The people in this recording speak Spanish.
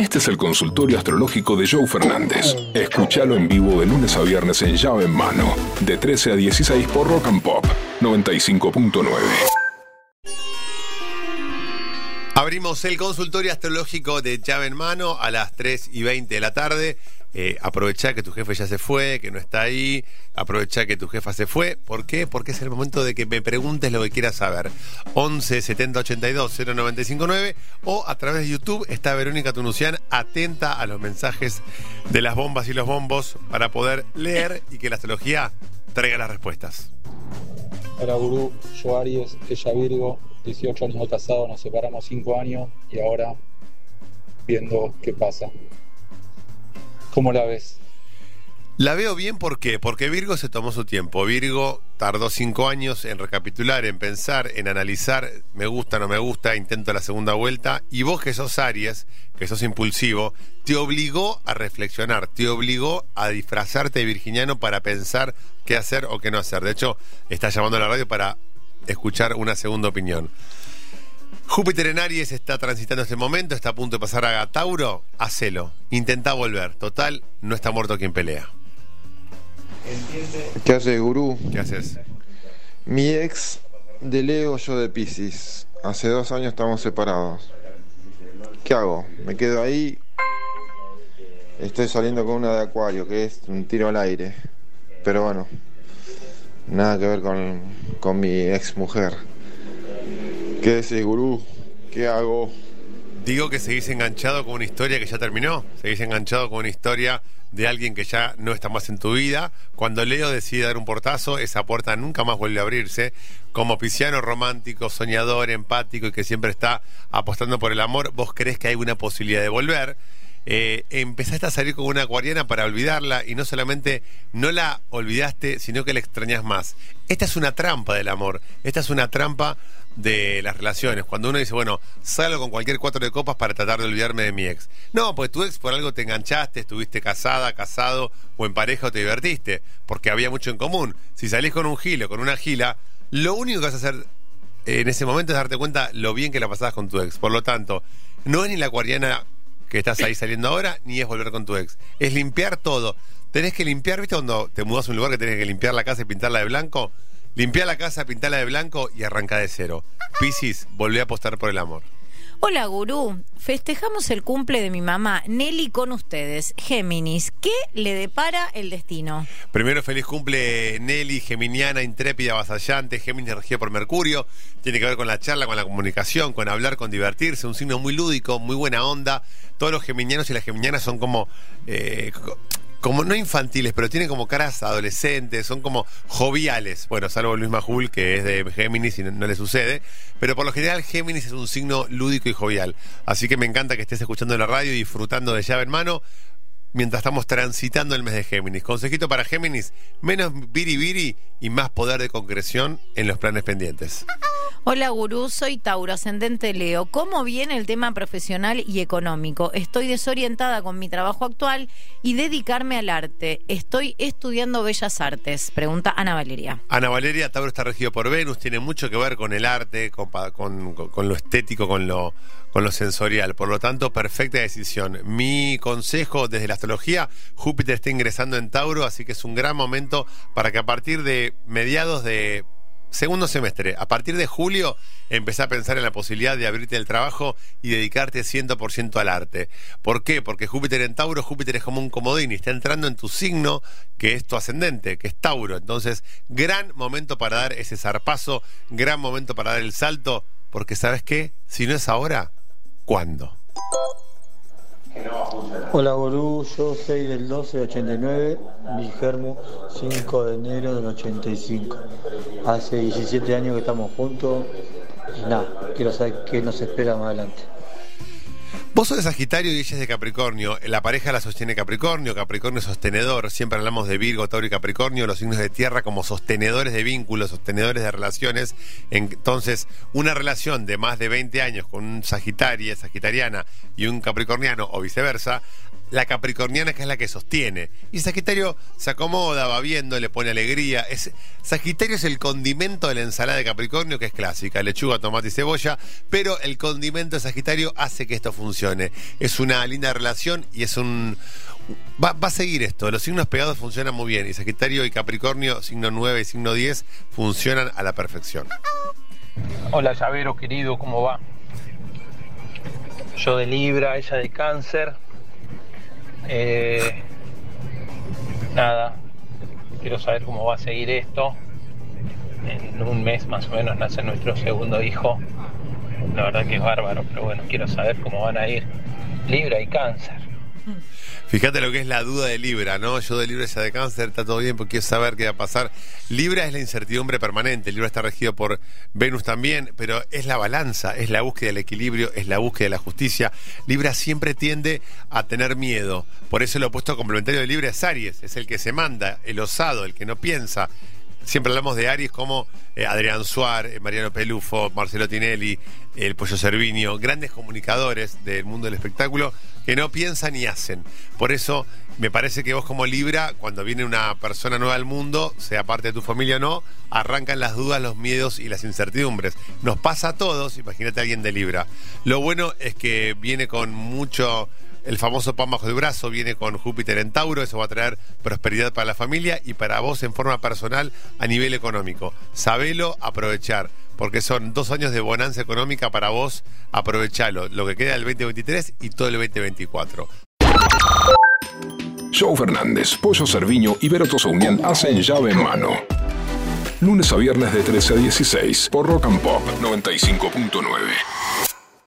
Este es el consultorio astrológico de Joe Fernández. Escúchalo en vivo de lunes a viernes en llave en mano, de 13 a 16 por Rock and Pop 95.9. Abrimos el consultorio astrológico de llave en mano a las 3 y 20 de la tarde. Eh, aprovechá que tu jefe ya se fue, que no está ahí. Aprovechá que tu jefa se fue. ¿Por qué? Porque es el momento de que me preguntes lo que quieras saber. 11 70 82 0959 o a través de YouTube está Verónica Tunucián atenta a los mensajes de las bombas y los bombos para poder leer y que la astrología traiga las respuestas. Hola gurú, yo Aries, ella Virgo, 18 años de casado, nos separamos 5 años y ahora viendo qué pasa. ¿Cómo la ves? La veo bien, ¿por qué? Porque Virgo se tomó su tiempo. Virgo tardó cinco años en recapitular, en pensar, en analizar, me gusta, no me gusta, intento la segunda vuelta. Y vos que sos Aries, que sos impulsivo, te obligó a reflexionar, te obligó a disfrazarte de virginiano para pensar qué hacer o qué no hacer. De hecho, estás llamando a la radio para escuchar una segunda opinión. Júpiter en Aries está transitando este momento, está a punto de pasar a Tauro, hacelo, intenta volver. Total, no está muerto quien pelea. ¿Qué haces, gurú? ¿Qué haces? Mi ex de Leo, yo de Pisces. Hace dos años estamos separados. ¿Qué hago? ¿Me quedo ahí? Estoy saliendo con una de Acuario, que es un tiro al aire. Pero bueno, nada que ver con, con mi ex mujer. ¿Qué decís, gurú? ¿Qué hago? Digo que seguís enganchado con una historia que ya terminó. Seguís enganchado con una historia de alguien que ya no está más en tu vida. Cuando Leo decide dar un portazo, esa puerta nunca más vuelve a abrirse. Como pisciano romántico, soñador, empático y que siempre está apostando por el amor, vos crees que hay una posibilidad de volver. Eh, empezaste a salir con una acuariana para olvidarla y no solamente no la olvidaste, sino que la extrañas más. Esta es una trampa del amor. Esta es una trampa de las relaciones. Cuando uno dice, bueno, salgo con cualquier cuatro de copas para tratar de olvidarme de mi ex. No, pues tu ex por algo te enganchaste, estuviste casada, casado o en pareja o te divertiste, porque había mucho en común. Si salís con un gilo, con una gila, lo único que vas a hacer en ese momento es darte cuenta lo bien que la pasabas con tu ex. Por lo tanto, no es ni la acuariana que estás ahí saliendo ahora, ni es volver con tu ex. Es limpiar todo. Tenés que limpiar, ¿viste? Cuando te mudas a un lugar que tenés que limpiar la casa y pintarla de blanco. Limpia la casa, pintala de blanco y arranca de cero. Piscis, volví a apostar por el amor. Hola, gurú. Festejamos el cumple de mi mamá Nelly con ustedes. Géminis, ¿qué le depara el destino? Primero, feliz cumple Nelly, geminiana, intrépida, avasallante, Géminis regido por Mercurio. Tiene que ver con la charla, con la comunicación, con hablar, con divertirse. Un signo muy lúdico, muy buena onda. Todos los geminianos y las geminianas son como... eh, como no infantiles, pero tienen como caras adolescentes, son como joviales. Bueno, salvo Luis Majul, que es de Géminis y no, le sucede. Pero por lo general, Géminis es un signo lúdico y jovial. Así que me encanta que estés escuchando la radio y disfrutando de llave en mano mientras estamos transitando el mes de Géminis. Consejito para Géminis, menos biribiri y más poder de concreción en los planes pendientes. Hola, gurú. Soy Tauro, ascendente Leo. ¿Cómo viene el tema profesional y económico? Estoy desorientada con mi trabajo actual y dedicarme al arte. Estoy estudiando Bellas Artes. Pregunta Ana Valeria. Ana Valeria, Tauro está regido por Venus, tiene mucho que ver con el arte, con, lo estético, con lo, con lo sensorial. Por lo tanto, perfecta decisión. Mi consejo desde la astrología, Júpiter está ingresando en Tauro, así que es un gran momento para que a partir de mediados de segundo semestre, a partir de julio, empecé a pensar en la posibilidad de abrirte el trabajo y dedicarte 100% al arte. ¿Por qué? Porque Júpiter en Tauro, Júpiter es como un comodín y está entrando en tu signo, que es tu ascendente, que es Tauro. Entonces, gran momento para dar ese zarpazo, gran momento para dar el salto, porque ¿sabes qué? Si no es ahora, ¿cuándo? Hola Gurú, yo soy del 12 de 89, mi germo 5 de enero del 85. Hace 17 años que estamos juntos y nada, quiero saber qué nos espera más adelante. Vos sos de Sagitario y ella es de Capricornio. La pareja la sostiene Capricornio, Capricornio es sostenedor. Siempre hablamos de Virgo, Tauro y Capricornio, los signos de tierra como sostenedores de vínculos, sostenedores de relaciones. Entonces, una relación de más de 20 años con un Sagitaria, Sagitariana y un Capricorniano o viceversa, la capricorniana que es la que sostiene. Y Sagitario se acomoda, va viendo, le pone alegría. Es, Sagitario es el condimento de la ensalada de Capricornio, que es clásica, lechuga, tomate y cebolla, pero el condimento de Sagitario hace que esto funcione. Es una linda relación y es un... Va, va a seguir esto, los signos pegados funcionan muy bien y Sagitario y Capricornio, signo 9 y signo 10, funcionan a la perfección. Hola llavero querido, ¿cómo va? Yo de Libra, ella de Cáncer. Eh, nada, quiero saber cómo va a seguir esto. En un mes más o menos nace nuestro segundo hijo. La verdad que es bárbaro, pero bueno, quiero saber cómo van a ir Libra y Cáncer. Fíjate lo que es la duda de Libra, ¿no? Yo de Libra ya de cáncer, está todo bien porque quiero saber qué va a pasar. Libra es la incertidumbre permanente, Libra está regido por Venus también, pero es la balanza, es la búsqueda del equilibrio, es la búsqueda de la justicia. Libra siempre tiende a tener miedo, por eso el opuesto complementario de Libra es Aries, es el que se manda, el osado, el que no piensa. Siempre hablamos de Aries como eh, Adrián Suárez, eh, Mariano Pelufo, Marcelo Tinelli, el Pollo Cervinio, grandes comunicadores del mundo del espectáculo que no piensan y hacen. Por eso me parece que vos como Libra, cuando viene una persona nueva al mundo, sea parte de tu familia o no, arrancan las dudas, los miedos y las incertidumbres. Nos pasa a todos, imagínate a alguien de Libra. Lo bueno es que viene con mucho el famoso pan bajo el brazo viene con Júpiter en Tauro, eso va a traer prosperidad para la familia y para vos en forma personal a nivel económico. Sabelo aprovechar, porque son dos años de bonanza económica para vos, aprovechalo, lo que queda del 2023 y todo el 2024. Joe Fernández, Pollo Cerviño y Vero Unión hacen llave en mano. Lunes a viernes de 13 a 16 por Rock and Pop 95.9.